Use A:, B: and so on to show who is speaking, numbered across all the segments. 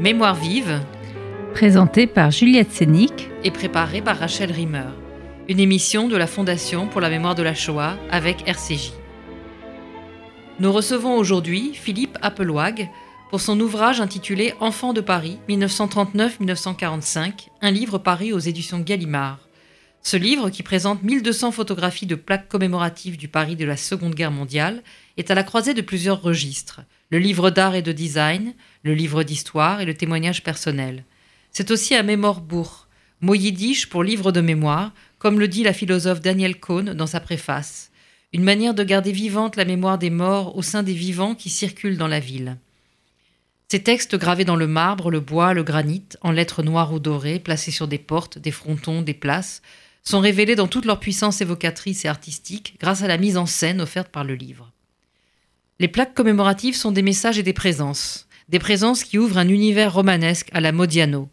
A: Mémoire vive,
B: présentée par Juliette Sénic
A: et préparée par Rachel Rimmer. Une émission de la Fondation pour la mémoire de la Shoah avec RCJ. Nous recevons aujourd'hui Philippe Appelwag pour son ouvrage intitulé Enfants de Paris 1939-1945, un livre paru aux éditions Gallimard. Ce livre, qui présente 1200 photographies de plaques commémoratives du Paris de la Seconde Guerre mondiale, est à la croisée de plusieurs registres le livre d'art et de design, le livre d'histoire et le témoignage personnel. C'est aussi un mémorbourg, mot yiddish pour livre de mémoire, comme le dit la philosophe Daniel Cohn dans sa préface. Une manière de garder vivante la mémoire des morts au sein des vivants qui circulent dans la ville. Ces textes gravés dans le marbre, le bois, le granit, en lettres noires ou dorées, placés sur des portes, des frontons, des places, sont révélés dans toute leur puissance évocatrice et artistique grâce à la mise en scène offerte par le livre. Les plaques commémoratives sont des messages et des présences, des présences qui ouvrent un univers romanesque à la Modiano,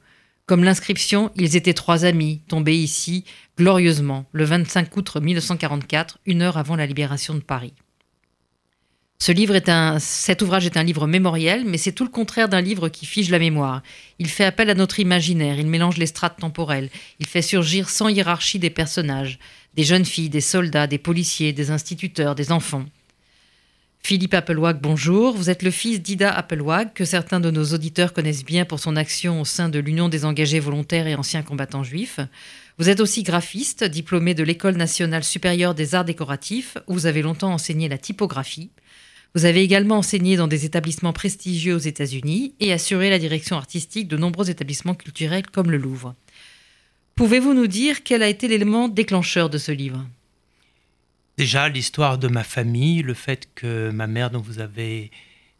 A: comme l'inscription Ils étaient trois amis, tombés ici glorieusement le 25 août 1944, une heure avant la libération de Paris. Ce livre est un, cet ouvrage est un livre mémoriel, mais c'est tout le contraire d'un livre qui fige la mémoire. Il fait appel à notre imaginaire, il mélange les strates temporelles, il fait surgir sans hiérarchie des personnages, des jeunes filles, des soldats, des policiers, des instituteurs, des enfants. Philippe Appelwag, bonjour. Vous êtes le fils d'Ida Appelwag, que certains de nos auditeurs connaissent bien pour son action au sein de l'Union des engagés volontaires et anciens combattants juifs. Vous êtes aussi graphiste, diplômé de l'École nationale supérieure des arts décoratifs, où vous avez longtemps enseigné la typographie. Vous avez également enseigné dans des établissements prestigieux aux États-Unis et assuré la direction artistique de nombreux établissements culturels comme le Louvre. Pouvez-vous nous dire quel a été l'élément déclencheur de ce livre?
C: Déjà, l'histoire de ma famille, le fait que ma mère, dont vous avez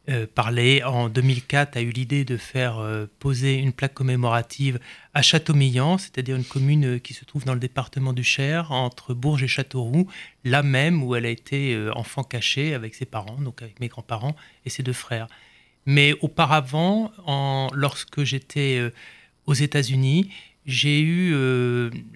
C: euh, parlé, en 2004 a eu l'idée de faire euh, poser une plaque commémorative à Châteaumillan, c'est-à-dire une commune euh, qui se trouve dans le département du Cher, entre Bourges et Châteauroux, là même où elle a été enfant caché avec ses parents, donc avec mes grands-parents et ses deux frères. Mais auparavant, lorsque j'étais aux États-Unis, j'ai eu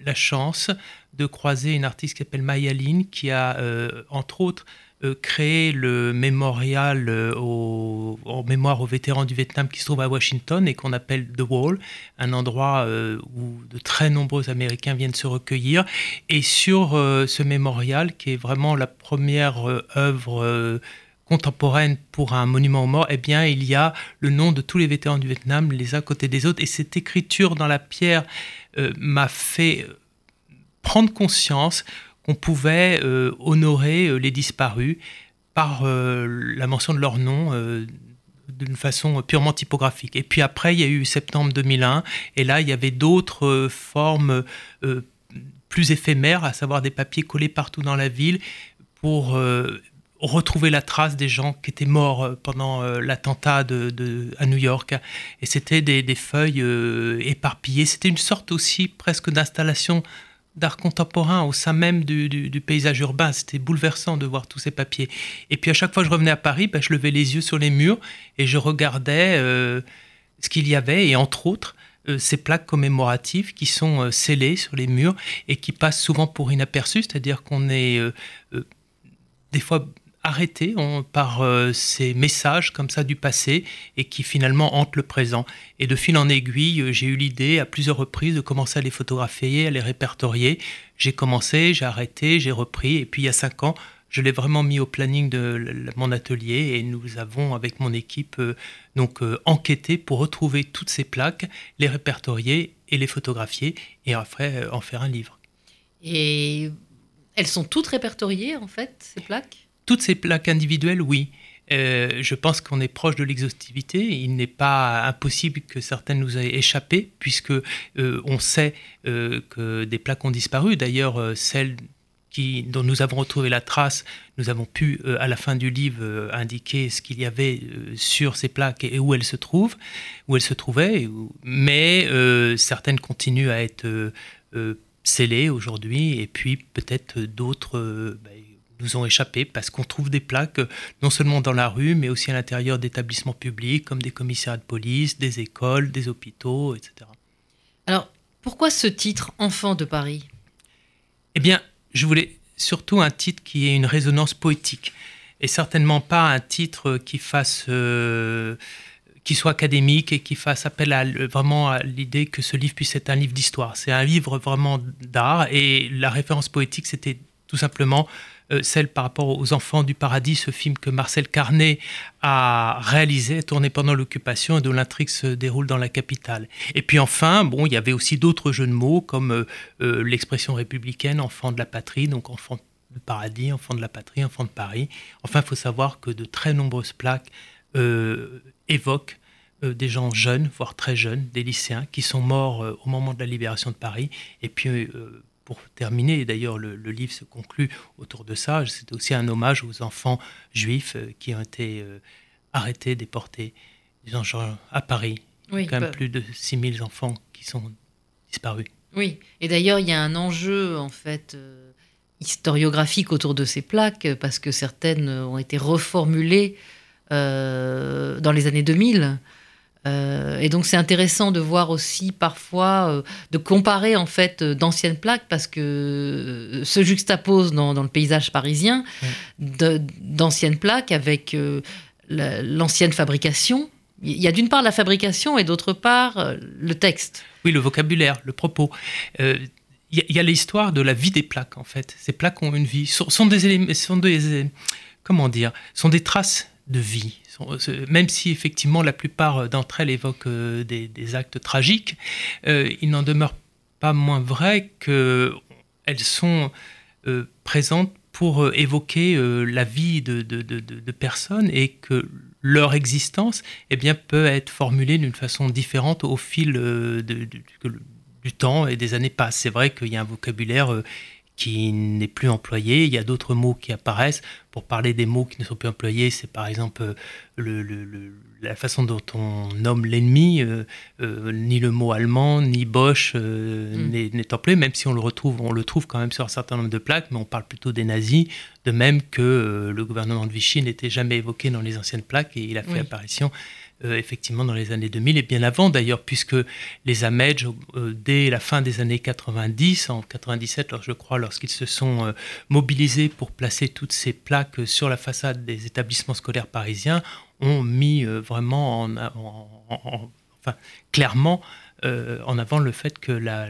C: la chance de croiser une artiste qui s'appelle Maya Lin, qui a, euh, entre autres, euh, créé le mémorial euh, en mémoire aux vétérans du Vietnam qui se trouve à Washington et qu'on appelle The Wall, un endroit où de très nombreux Américains viennent se recueillir. Et sur ce mémorial, qui est vraiment la première œuvre contemporaine pour un monument aux morts, eh bien, il y a le nom de tous les vétérans du Vietnam les uns à côté des autres. Et cette écriture dans la pierre m'a fait prendre conscience qu'on pouvait euh, honorer euh, les disparus par euh, la mention de leur nom d'une façon purement typographique. Et puis après, il y a eu septembre 2001, et là, il y avait d'autres formes plus éphémères, à savoir des papiers collés partout dans la ville pour retrouver la trace des gens qui étaient morts pendant l'attentat à New York. Et c'était des, feuilles éparpillées. C'était une sorte aussi presque d'installation d'art contemporain au sein même du, paysage urbain. C'était bouleversant de voir tous ces papiers. Et puis à chaque fois que je revenais à Paris, ben, je levais les yeux sur les murs et je regardais euh, ce qu'il y avait, et entre autres, euh, ces plaques commémoratives qui sont euh, scellées sur les murs et qui passent souvent pour inaperçues, c'est-à-dire qu'on est, des fois arrêté par euh, ces messages comme ça du passé et qui finalement hantent le présent. Et de fil en aiguille, euh, j'ai eu l'idée à plusieurs reprises de commencer à les photographier, à les répertorier. J'ai commencé, j'ai arrêté, j'ai repris et puis il y a cinq ans, je l'ai vraiment mis au planning de mon atelier et nous avons avec mon équipe euh, donc enquêté pour retrouver toutes ces plaques, les répertorier et les photographier et après en faire un livre.
A: Et elles sont toutes répertoriées en fait ces plaques?
C: Toutes ces plaques individuelles, oui. Euh, je pense qu'on est proche de l'exhaustivité. Il n'est pas impossible que certaines nous aient échappé, puisque euh, on sait euh, que des plaques ont disparu. D'ailleurs, celles dont nous avons retrouvé la trace, nous avons pu, à la fin du livre, indiquer ce qu'il y avait sur ces plaques et où elles se trouvent, où elles se trouvaient. Mais certaines continuent à être scellées aujourd'hui, et puis peut-être d'autres. Ben, nous ont échappé parce qu'on trouve des plaques non seulement dans la rue, mais aussi à l'intérieur d'établissements publics comme des commissariats de police, des écoles, des hôpitaux, etc.
A: Alors, pourquoi ce titre Enfant de Paris?
C: Eh bien, je voulais surtout un titre qui ait une résonance poétique et certainement pas un titre qui fasse, euh, qui soit académique et qui fasse appel à, vraiment à l'idée que ce livre puisse être un livre d'histoire. C'est un livre vraiment d'art et la référence poétique, c'était tout simplement celle par rapport aux Enfants du Paradis, ce film que Marcel Carnet a réalisé, tourné pendant l'occupation et dont l'intrigue se déroule dans la capitale. Et puis enfin, bon, il y avait aussi d'autres jeux de mots comme euh, euh, l'expression républicaine, enfant de la patrie, donc enfant de paradis, enfant de la patrie, enfant de Paris. Enfin, il faut savoir que de très nombreuses plaques évoquent des gens jeunes, voire très jeunes, des lycéens, qui sont morts au moment de la libération de Paris. Et puis, pour terminer, d'ailleurs le, livre se conclut autour de ça, c'est aussi un hommage aux enfants juifs euh, qui ont été euh, arrêtés, déportés, disons, à Paris. il y a quand même bah plus de 6000 enfants qui sont disparus.
A: Oui, et d'ailleurs il y a un enjeu en fait euh, historiographique autour de ces plaques, parce que certaines ont été reformulées dans les années 2000. Euh, et donc c'est intéressant de voir aussi parfois, euh, de comparer en fait euh, d'anciennes plaques parce que se juxtapose dans, dans le paysage parisien d'anciennes plaques avec l'ancienne fabrication. Il y a d'une part la fabrication et d'autre part le texte.
C: Oui, le vocabulaire, le propos. Il y, a l'histoire de la vie des plaques en fait. Ces plaques ont une vie, sont, sont des éléments, sont des, comment dire, sont des traces de vie. Même si effectivement la plupart d'entre elles évoquent euh, des, actes tragiques, euh, il n'en demeure pas moins vrai qu'elles sont euh, présentes pour évoquer la vie de, personnes et que leur existence eh bien, peut être formulée d'une façon différente au fil du temps et des années passent. C'est vrai qu'il y a un vocabulaire qui n'est plus employé. Il y a d'autres mots qui apparaissent. Pour parler des mots qui ne sont plus employés, c'est par exemple euh, le, la façon dont on nomme l'ennemi. Euh, euh, ni le mot allemand, ni Bosch mm. n'est employé, même si on le retrouve, on le trouve quand même sur un certain nombre de plaques, mais on parle plutôt des nazis, de même que le gouvernement de Vichy n'était jamais évoqué dans les anciennes plaques et il a fait apparition euh, effectivement dans les années 2000 et bien avant d'ailleurs, puisque les Amedj, euh, dès la fin des années 90, en 97, je crois, lorsqu'ils se sont euh, mobilisés pour placer toutes ces plaques sur la façade des établissements scolaires parisiens, ont mis vraiment en, enfin, clairement en avant le fait que la,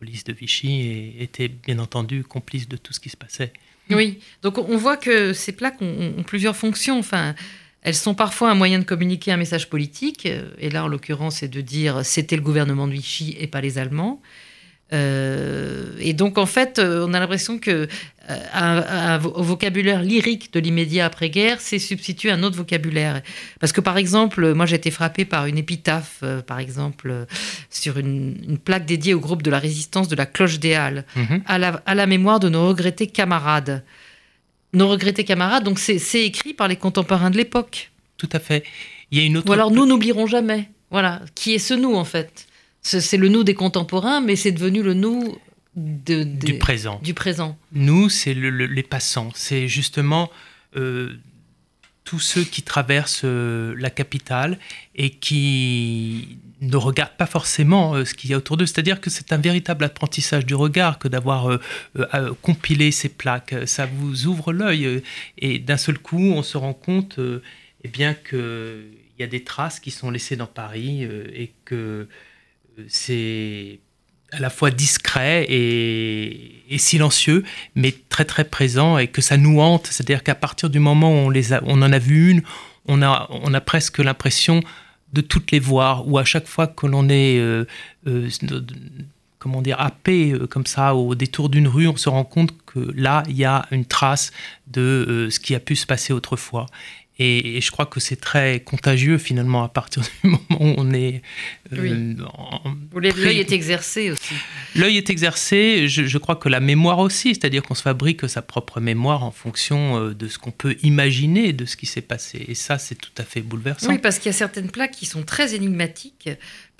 C: police de Vichy était bien entendu complice de tout ce qui se passait.
A: Oui, donc on voit que ces plaques ont, ont plusieurs fonctions. Enfin, elles sont parfois un moyen de communiquer un message politique, et là en l'occurrence c'est de dire c'était le gouvernement de Vichy et pas les Allemands. Euh, et donc en fait euh, on a l'impression que euh, au vocabulaire lyrique de l'immédiat après-guerre s'est substitué un autre vocabulaire. Parce que par exemple, moi j'ai été frappée par une épitaphe, par exemple, sur une, plaque dédiée au groupe de la résistance de la Cloche des Halles, mhm. à, la, à la mémoire de nos regrettés camarades nos regrettés camarades. Donc c'est écrit par les contemporains de l'époque.
C: Tout à fait. Il y a une autre.
A: Ou alors nous n'oublierons jamais. Voilà. Qui est ce nous en fait? C'est le nous des contemporains, mais c'est devenu le nous de,
C: du présent.
A: Du présent.
C: Nous, c'est les passants. C'est justement euh, tous ceux qui traversent euh, la capitale et qui ne regardent pas forcément euh, ce qu'il y a autour d'eux. C'est-à-dire que c'est un véritable apprentissage du regard que d'avoir euh, compilé ces plaques. Ça vous ouvre l'œil et d'un seul coup, on se rend compte eh bien qu'il y a des traces qui sont laissées dans Paris et que c'est à la fois discret et, silencieux, mais très très présent et que ça nous hante. C'est-à-dire qu'à partir du moment où on, les a, en a vu une, on a, presque l'impression de toutes les voir, ou à chaque fois que l'on est, euh, euh, comment dire, happé euh, comme ça au détour d'une rue, on se rend compte que là, il y a une trace de ce qui a pu se passer autrefois. Et, je crois que c'est très contagieux finalement à partir du moment où on est.
A: Euh, L'œil est exercé aussi.
C: L'œil est exercé. Je, crois que la mémoire aussi, c'est-à-dire qu'on se fabrique sa propre mémoire en fonction euh, de ce qu'on peut imaginer de ce qui s'est passé. Et ça, c'est tout à fait bouleversant.
A: Oui, parce qu'il y a certaines plaques qui sont très énigmatiques.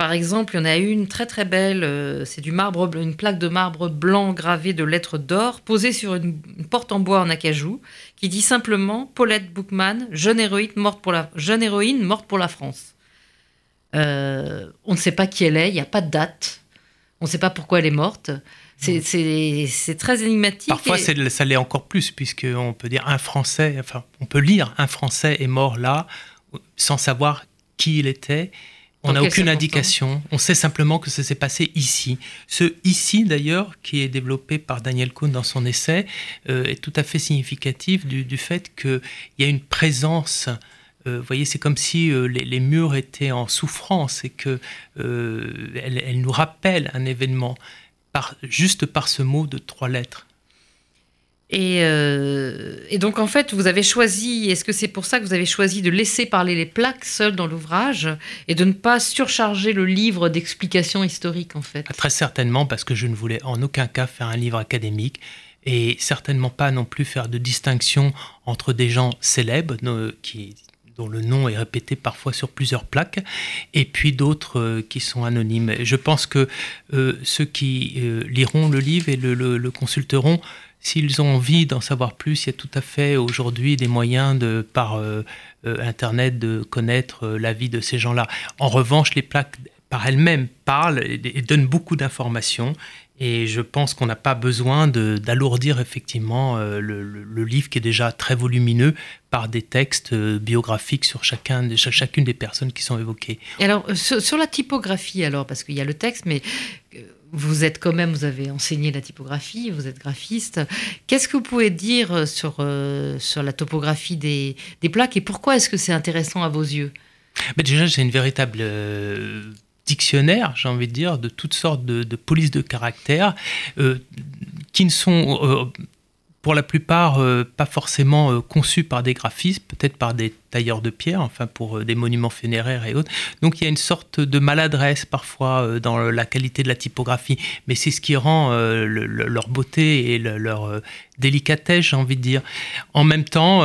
A: Par exemple, il y en a une très très belle, euh, c'est du marbre, une plaque de marbre blanc gravée de lettres d'or posée sur une, porte en bois en acajou qui dit simplement Paulette Bookman, jeune héroïne morte pour la, jeune héroïne morte pour la France. Euh, on ne sait pas qui elle est, il n'y a pas de date, on ne sait pas pourquoi elle est morte. C'est très énigmatique.
C: Parfois, ça l'est encore plus, puisqu'on peut dire un Français, enfin, on peut lire un Français est mort là, sans savoir qui il était. On n'a aucune indication. On sait simplement que ça s'est passé ici. Ce ici, d'ailleurs, qui est développé par Daniel Cohn dans son essai, euh, est tout à fait significatif du, fait qu'il y a une présence. Euh, vous voyez, c'est comme si euh, les, murs étaient en souffrance et que elle, nous rappelle un événement par, juste par ce mot de trois lettres.
A: Euh, et, donc, en fait, vous avez choisi, est-ce que c'est pour ça que vous avez choisi de laisser parler les plaques seules dans l'ouvrage et de ne pas surcharger le livre d'explications historiques, en fait?
C: Très certainement, parce que je ne voulais en aucun cas faire un livre académique et certainement pas non plus faire de distinction entre des gens célèbres dont le nom est répété parfois sur plusieurs plaques, et puis d'autres euh, qui sont anonymes. Je pense que euh, ceux qui liront le livre et le consulteront S'ils ont envie d'en savoir plus, il y a tout à fait aujourd'hui des moyens de, par euh, euh, Internet de connaître euh, la vie de ces gens-là. En revanche, les plaques par elles-mêmes parlent et, donnent beaucoup d'informations. Et je pense qu'on n'a pas besoin d'alourdir effectivement le, livre qui est déjà très volumineux par des textes biographiques sur chacun, chacune des personnes qui sont évoquées.
A: Et alors, sur la typographie, alors, parce qu'il y a le texte, mais vous êtes quand même, vous avez enseigné la typographie, vous êtes graphiste. Qu'est-ce que vous pouvez dire sur, euh, sur la topographie des, des plaques et pourquoi est-ce que c'est intéressant à vos yeux?
C: Déjà, c'est une véritable euh, dictionnaire, j'ai envie de dire, de toutes sortes de, polices de caractère euh, qui ne sont pour la plupart euh, pas forcément euh, conçus par des graphistes, peut-être par des tailleurs de pierre, enfin pour euh, des monuments funéraires et autres. Donc il y a une sorte de maladresse parfois dans la qualité de la typographie, mais c'est ce qui rend leur beauté et leur délicatesse, j'ai envie de dire. En même temps,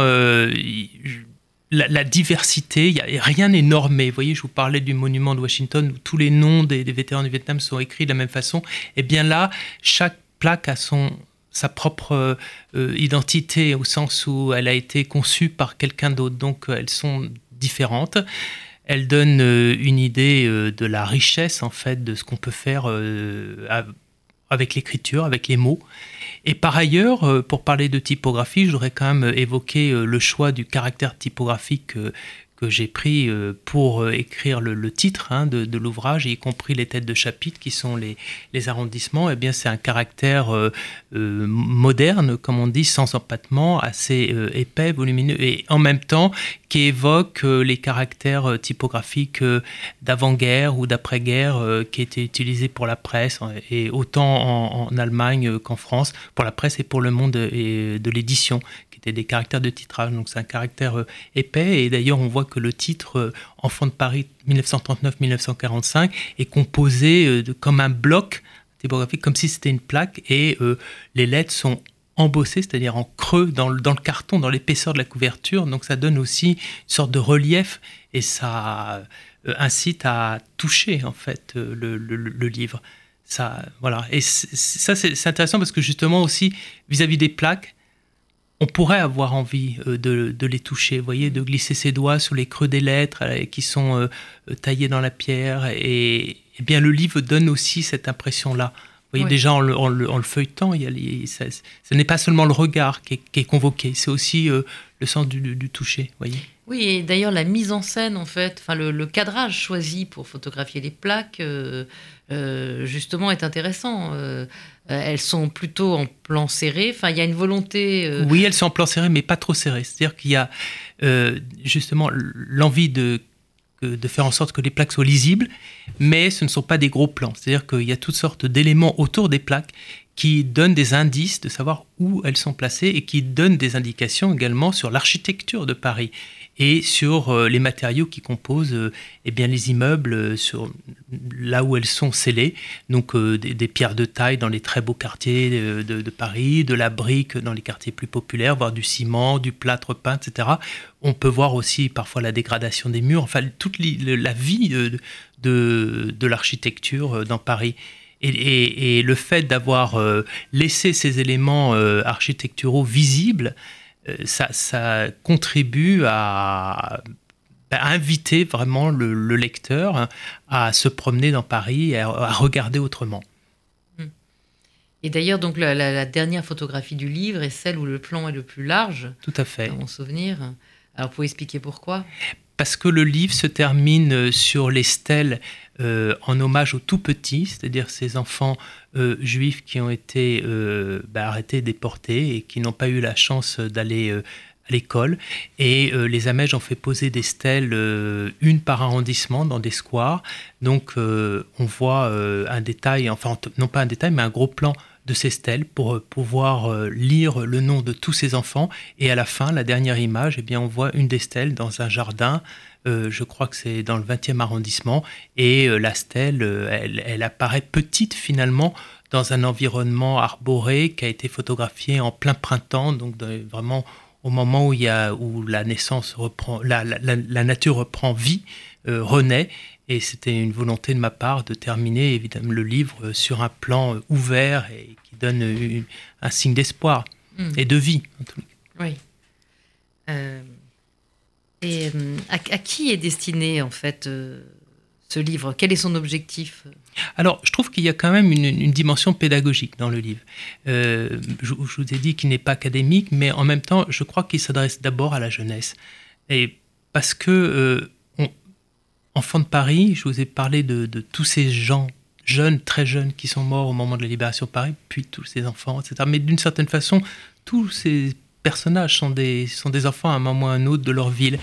C: la, diversité, y a, rien n'est normé. Vous voyez, je vous parlais du monument de Washington où tous les noms des, des vétérans du Vietnam sont écrits de la même façon. Et eh bien là, chaque plaque a son, sa propre euh, identité au sens où elle a été conçue par quelqu'un d'autre. Donc euh, elles sont différentes. Elles donnent euh, une idée de la richesse en fait de ce qu'on peut faire avec l'écriture, avec les mots. Et par ailleurs, pour parler de typographie, je voudrais quand même évoquer le choix du caractère typographique que j'ai pris euh, pour euh, écrire le, titre hein, de, l'ouvrage, y compris les têtes de chapitre qui sont les, arrondissements, eh bien c'est un caractère euh, moderne, comme on dit, sans empattement, assez épais, volumineux, et en même temps qui évoque les caractères typographiques d'avant-guerre ou d'après-guerre qui étaient utilisés pour la presse, et autant en, Allemagne qu'en France, pour la presse et pour le monde de l'édition, des caractères de titrage. Donc c'est un caractère euh, épais. Et d'ailleurs, on voit que le titre euh, Enfant de Paris 1939-1945 est composé euh, de, comme un bloc typographique, comme si c'était une plaque. Et les lettres sont embossées, c'est-à-dire en creux dans le, dans le carton, dans l'épaisseur de la couverture. Donc ça donne aussi une sorte de relief et ça incite à toucher en fait le, le, livre. Ça, voilà. Et ça, c'est intéressant parce que justement aussi, vis-à-vis -vis des plaques, on pourrait avoir envie euh, de, les toucher, voyez, de glisser ses doigts sur les creux des lettres euh, qui sont euh, taillées dans la pierre. Et, eh bien, le livre donne aussi cette impression-là. Vous voyez, déjà en le, feuilletant, il y a, ce n'est pas seulement le regard qui est, convoqué, c'est aussi le sens du, toucher, voyez.
A: Oui, et d'ailleurs la mise en scène, en fait, enfin le, cadrage choisi pour photographier les plaques, justement, est intéressant. Euh, elles sont plutôt en plan serré. Enfin, il y a une volonté.
C: Euh, oui, elles sont en plan serré, mais pas trop serré. C'est-à-dire qu'il y a euh, justement l'envie de, de faire en sorte que les plaques soient lisibles, mais ce ne sont pas des gros plans. C'est-à-dire qu'il y a toutes sortes d'éléments autour des plaques qui donnent des indices de savoir où elles sont placées et qui donnent des indications également sur l'architecture de Paris et sur euh, les matériaux qui composent euh, eh bien, les immeubles euh, là où elles sont scellées. Donc des, pierres de taille dans les très beaux quartiers de, Paris, de la brique dans les quartiers plus populaires, voire du ciment, du plâtre peint, etc. On peut voir aussi parfois la dégradation des murs, enfin toute la vie de, l'architecture dans Paris. Et, le fait d'avoir laissé ces éléments architecturaux visibles, euh, ça, contribue à, inviter vraiment le, lecteur à se promener dans Paris et à, à autrement. Hmm.
A: Et d'ailleurs, donc la, dernière photographie du livre est celle où le plan est le plus large.
C: Tout à fait.
A: Dans mon souvenir. Alors, pour expliquer pourquoi?
C: Parce que le livre se termine sur les stèles en hommage aux tout petits, c'est-à-dire ces enfants juifs qui ont été bah, arrêtés, déportés et qui n'ont pas eu la chance d'aller à l'école. Et les Amèges ont fait poser des stèles, une par arrondissement, dans des squares. Donc on voit un détail, enfin non pas un détail, mais un gros plan de ces stèles pour euh, pouvoir euh, lire le nom de tous ces enfants. Et à la fin, la dernière image, eh bien, on voit une des stèles dans un jardin. Euh, je crois que c'est dans le 20e arrondissement. Et la stèle, elle, apparaît petite finalement dans un environnement arboré qui a été photographié en plein printemps, donc vraiment au moment où, il y a, où la naissance reprend, la, la nature reprend vie, renaît. Et c'était une volonté de ma part de terminer évidemment le livre sur un plan ouvert et qui donne un signe d'espoir hmm. et de vie. En tout
A: cas. Oui. Euh, et euh, à, qui est destiné en fait euh, ce livre? Quel est son objectif?
C: Alors, je trouve qu'il y a quand même une, dimension pédagogique dans le livre. je, je, vous ai dit qu'il n'est pas académique, mais en même temps, je crois qu'il s'adresse d'abord à la jeunesse. Et parce que Enfants de Paris, je vous ai parlé de, tous ces gens jeunes, très jeunes, qui sont morts au moment de la libération de Paris, puis tous ces enfants, etc. Mais d'une certaine façon, tous ces personnages sont des, sont des enfants à un moment ou à un autre de leur ville.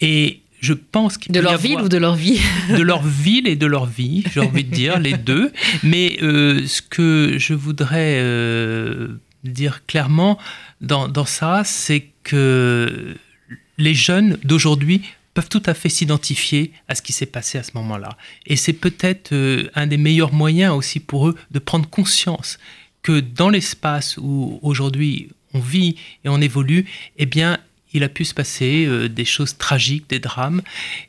C: Et je pense qu'il
A: De leur ville ou de leur vie
C: De leur ville et de leur vie, j'ai envie de dire, les deux. Mais euh, ce que je voudrais euh, dire clairement dans, dans ça, c'est que les jeunes d'aujourd'hui peuvent tout à fait s'identifier à ce qui s'est passé à ce moment-là. Et c'est peut-être euh, un des meilleurs moyens aussi pour eux de prendre conscience que dans l'espace où aujourd'hui on vit et on évolue, eh bien, il a pu se passer euh, des choses tragiques, des drames,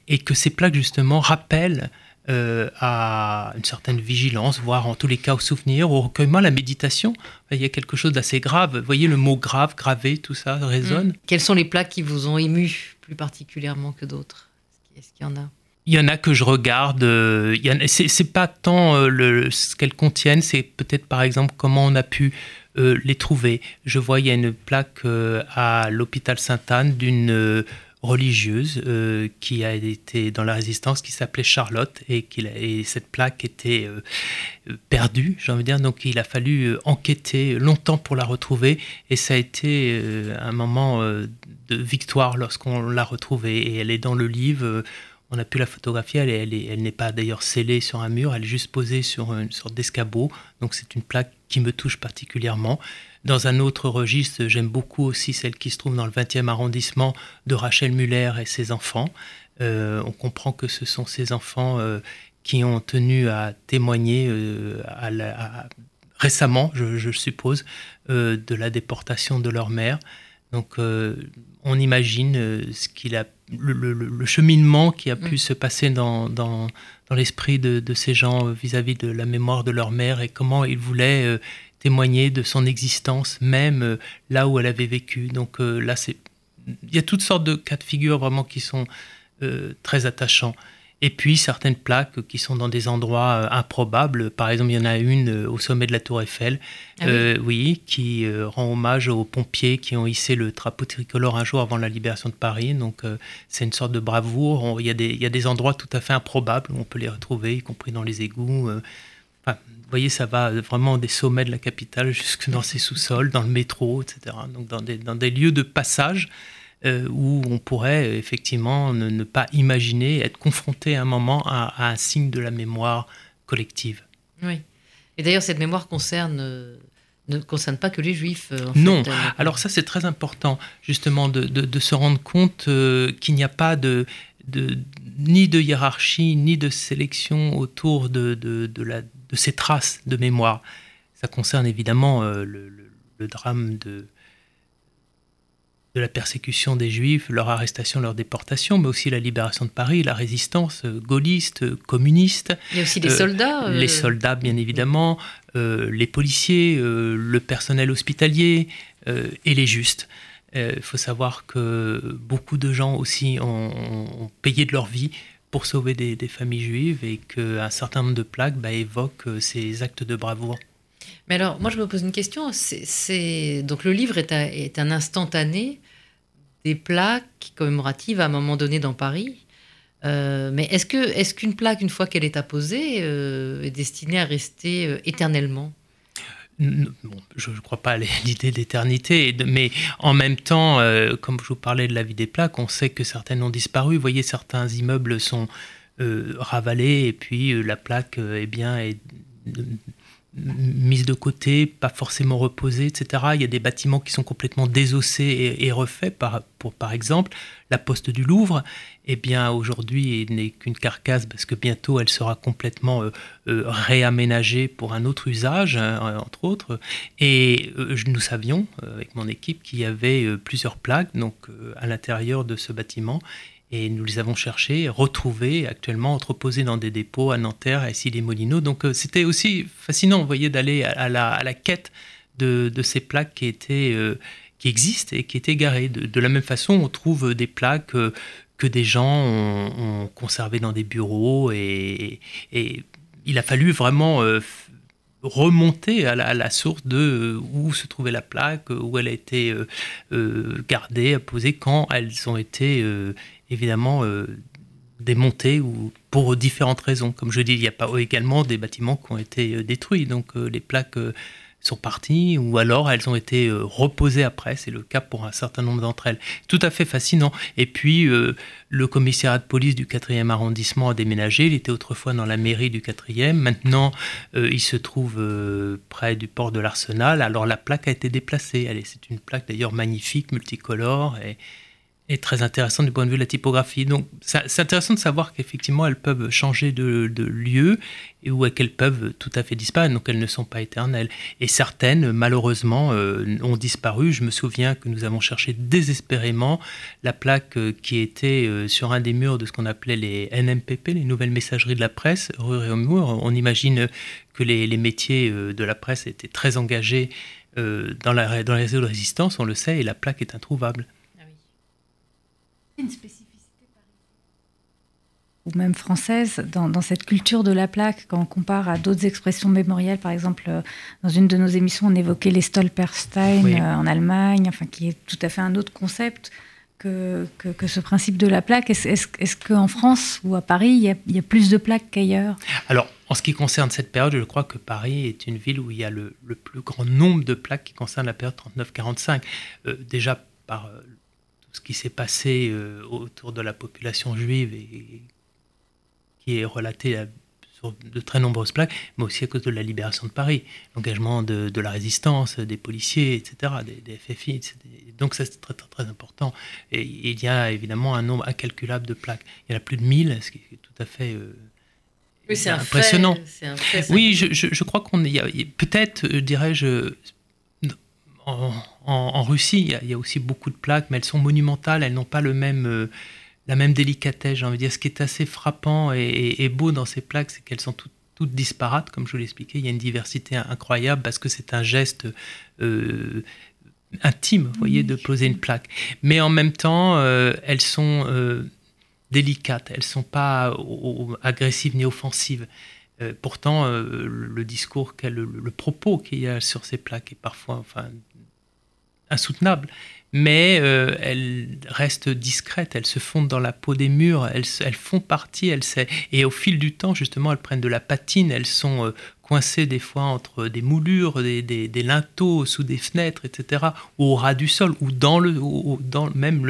C: et que ces plaques justement rappellent euh, à une certaine vigilance, voire en tous les cas au souvenir, au recueillement, à la méditation. Il y a quelque chose d'assez grave. Vous voyez le mot grave, gravé, tout ça résonne. Mmh.
A: Quelles sont les plaques qui vous ont ému plus particulièrement que d'autres? Est-ce qu'il y en a?
C: Il y en a que je regarde. Euh, c'est pas tant euh, le, ce qu'elles contiennent, c'est peut-être par exemple comment on a pu euh, les trouver. Je vois il y a une plaque à l'hôpital Sainte-Anne d'une religieuse euh, qui a été dans la résistance, qui s'appelait Charlotte, et, et, cette plaque était euh, perdue, j'ai envie de dire. Donc il a fallu euh, enquêter longtemps pour la retrouver, et ça a été un moment de victoire lorsqu'on l'a retrouvée. Et elle est dans le livre. On a pu la photographier, elle, n'est pas d'ailleurs scellée sur un mur, elle est juste posée sur une sorte d'escabeau. Donc c'est une plaque qui me touche particulièrement. Dans un autre registre, j'aime beaucoup aussi celle qui se trouve dans le 20e arrondissement de Rachel Muller et ses enfants. Euh, on comprend que ce sont ces enfants euh, qui ont tenu à témoigner euh, récemment, je, suppose, de la déportation de leur mère. Donc on imagine ce qu'il a, le, cheminement qui a pu mm. se passer dans, dans, l'esprit de, de, ces gens vis-à-vis -vis de la mémoire de leur mère et comment ils voulaient témoigner de son existence, même euh, là où elle avait vécu. Donc euh, là, c'est il y a toutes sortes de cas de figure vraiment qui sont euh, très attachants. Et puis certaines plaques qui sont dans des endroits improbables. Par exemple, il y en a une au sommet de la Tour Eiffel, ah oui. qui rend hommage aux pompiers qui ont hissé le drapeau tricolore un jour avant la libération de Paris. Donc c'est une sorte de bravoure. il, y a des, il, y a des, endroits tout à fait improbables où on peut les retrouver, y compris dans les égouts. Vous voyez, ça va vraiment des sommets de la capitale jusque dans ses sous-sols, dans le métro, etc. Donc dans des, dans des lieux de passage euh, où on pourrait effectivement ne, pas imaginer être confronté à un moment à, un signe de la mémoire collective.
A: Oui. Et d'ailleurs, cette mémoire concerne euh, ne concerne pas que les juifs.
C: Euh, non. Alors ça, c'est très important, justement, de, de, se rendre compte qu'il n'y a pas de, de, ni de hiérarchie, ni de sélection autour de, de la, de ces traces de mémoire. Ça concerne évidemment euh, le, drame de, de la persécution des Juifs, leur arrestation, leur déportation, mais aussi la libération de Paris, la résistance euh, gaulliste, euh, communiste.
A: Il y a aussi les soldats.
C: Les soldats, bien évidemment, les policiers, le personnel hospitalier et les justes. Il faut savoir que beaucoup de gens aussi ont payé de leur vie pour sauver des, familles juives et qu'un certain nombre de plaques bah, évoquent euh, ces actes de bravoure.
A: Mais alors, moi, je me pose une question. C'est donc le livre est, un instantané des plaques commémoratives à un moment donné dans Paris. mais est-ce qu'une plaque, une fois qu'elle est apposée, est destinée à rester éternellement?
C: Je ne crois pas à l'idée d'éternité, mais en même temps, comme je vous parlais de la vie des plaques, on sait que certaines ont disparu. Vous voyez, certains immeubles sont ravalés et puis la plaque eh bien, est mise de côté, pas forcément reposée, etc. Il y a des bâtiments qui sont complètement désossés et, refaits. Par, pour, par exemple, la poste du Louvre, eh bien aujourd'hui, n'est qu'une carcasse parce que bientôt elle sera complètement euh, euh, réaménagée pour un autre usage, hein, entre autres. Et euh, nous savions, avec mon équipe, qu'il y avait plusieurs plaques donc, à l'intérieur de ce bâtiment et nous les avons cherchés, retrouvés, actuellement entreposés dans des dépôts à Nanterre, à Issy-les-Moulineaux. Donc euh, c'était aussi fascinant, vous voyez, d'aller à, la, quête de, ces plaques qui, étaient, euh, qui existent et qui étaient garées. De, la même façon, on trouve des plaques euh, que des gens ont, conservées dans des bureaux et, il a fallu vraiment remonter à la, source de où se trouvait la plaque, où elle a été gardée, posée, quand elles ont été évidemment euh, démontés ou pour différentes raisons. Comme je dis, il y a pas également des bâtiments qui ont été euh, détruits, donc euh, les plaques sont parties ou alors elles ont été reposées après. C'est le cas pour un certain nombre d'entre elles. Tout à fait fascinant. Et puis le commissariat de police du 4e arrondissement a déménagé. Il était autrefois dans la mairie du 4e. Maintenant, il se trouve près du port de l'Arsenal. Alors la plaque a été déplacée. C'est une plaque d'ailleurs magnifique, multicolore et est très intéressant du point de vue de la typographie. Donc, c'est intéressant de savoir qu'effectivement, elles peuvent changer de, lieu et où qu'elles peuvent tout à fait disparaître. Donc, elles ne sont pas éternelles. Et certaines, malheureusement, euh, ont disparu. Je me souviens que nous avons cherché désespérément la plaque euh, qui était euh, sur un des murs de ce qu'on appelait les NMPP, les nouvelles messageries de la presse, rue Réaumur. On imagine que les, les, métiers de la presse étaient très engagés dans, la, dans les réseaux de résistance, on le sait, et la plaque est introuvable
B: une spécificité ou même française dans, cette culture de la plaque quand on compare à d'autres expressions mémorielles. Par exemple, euh, dans une de nos émissions, on évoquait les Stolperstein euh, en Allemagne, enfin, qui est tout à fait un autre concept que, que, ce principe de la plaque. Est-ce est qu'en France ou à Paris, il y, a, il y, a, plus de plaques qu'ailleurs?
C: Alors, en ce qui concerne cette période, je crois que Paris est une ville où il y a le, plus grand nombre de plaques qui concernent la période 39-45. Euh, déjà par ce qui s'est passé euh, autour de la population juive et, qui est relaté sur de très nombreuses plaques, mais aussi à cause de la libération de Paris, l'engagement de, la résistance, des policiers, etc., des, FFI. Donc ça c'est très, très, important. Et il y a évidemment un nombre incalculable de plaques. Il y en a plus de 1000, ce qui est tout à fait... Euh,
A: oui, c'est impressionnant.
C: oui, je, je, crois qu'on est peut-être, euh, dirais-je, en, Russie, il y, a, aussi beaucoup de plaques, mais elles sont monumentales, elles n'ont pas le même, euh, la même délicatesse, j'ai envie de dire. Ce qui est assez frappant et, beau dans ces plaques, c'est qu'elles sont toutes, disparates, comme je vous l'expliquais. Il y a une diversité incroyable parce que c'est un geste euh, intime, voyez, de poser une plaque. Mais en même temps, euh, elles sont délicates, elles ne sont pas agressives ni offensives. pourtant, le discours, le, le propos qu'il y a sur ces plaques est parfois enfin, insoutenable, mais euh, elles restent discrètes, elles se fondent dans la peau des murs, elles, font partie, elles, et au fil du temps, justement, elles prennent de la patine, elles sont euh, coincées des fois entre des moulures, des, linteaux sous des fenêtres, etc., ou au ras du sol, ou dans, le, même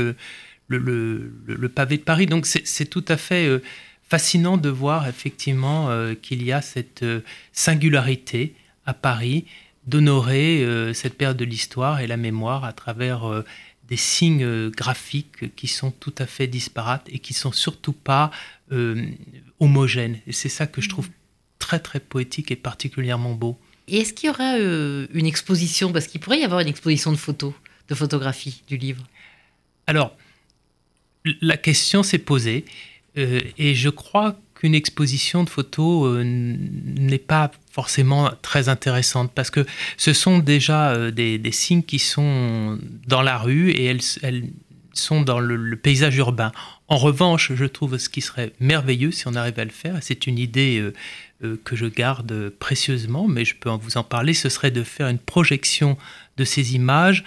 C: le, pavé de Paris. Donc c'est tout à fait euh, fascinant de voir effectivement qu'il y a cette singularité à Paris d'honorer euh, cette période de l'histoire et la mémoire à travers euh, des signes euh, graphiques qui sont tout à fait disparates et qui sont surtout pas homogènes. Et c'est ça que je trouve très très poétique et particulièrement beau.
A: Et est-ce qu'il y aura une exposition? Parce qu'il pourrait y avoir une exposition de photos, de photographies du livre.
C: Alors, la question s'est posée et je crois qu'une exposition de photos euh, n'est pas forcément très intéressante parce que ce sont déjà euh, des, signes qui sont dans la rue et elles, elles sont dans le, paysage urbain. En revanche, je trouve ce qui serait merveilleux si on arrivait à le faire, et c'est une idée euh, que je garde précieusement, mais je peux vous en parler, ce serait de faire une projection de ces images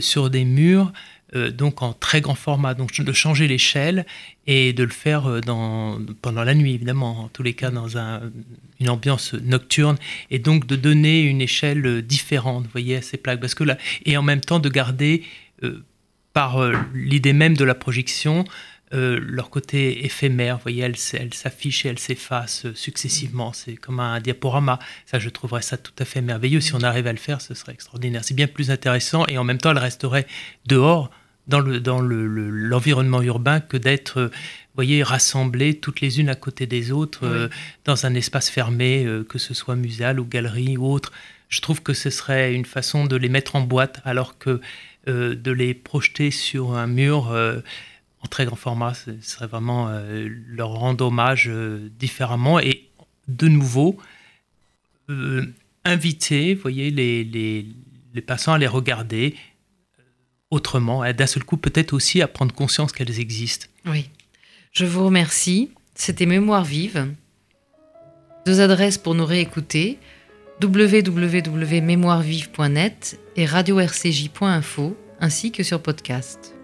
C: sur des murs euh, donc en très grand format, donc de changer l'échelle et de le faire euh, dans, pendant la nuit, évidemment, en tous les cas dans une ambiance nocturne, et donc de donner une échelle différente, vous voyez, à ces plaques. Parce que et en même temps de garder, euh, par l'idée même de la projection, leur côté éphémère, voyez, elles elle s'affichent et elles s'effacent successivement. C'est comme un diaporama. Ça, je trouverais ça tout à fait merveilleux. Si on arrive à le faire, ce serait extraordinaire. C'est bien plus intéressant et en même temps, elles resteraient dehors dans l'environnement le, dans urbain que d'être, euh, voyez, rassemblées toutes les unes à côté des autres euh, dans un espace fermé, euh, que ce soit muséal ou galerie ou autre. Je trouve que ce serait une façon de les mettre en boîte, alors que de les projeter sur un mur en très grand format, ce serait vraiment leur rendre hommage différemment et de nouveau inviter, voyez, les, les, les passants à les regarder autrement, d'un seul coup peut-être aussi à prendre conscience qu'elles existent.
A: Oui. Je vous remercie. C'était Mémoire vive. Deux adresses pour nous réécouter www.mémoirevive.net et radio-rcj.info ainsi que sur podcast.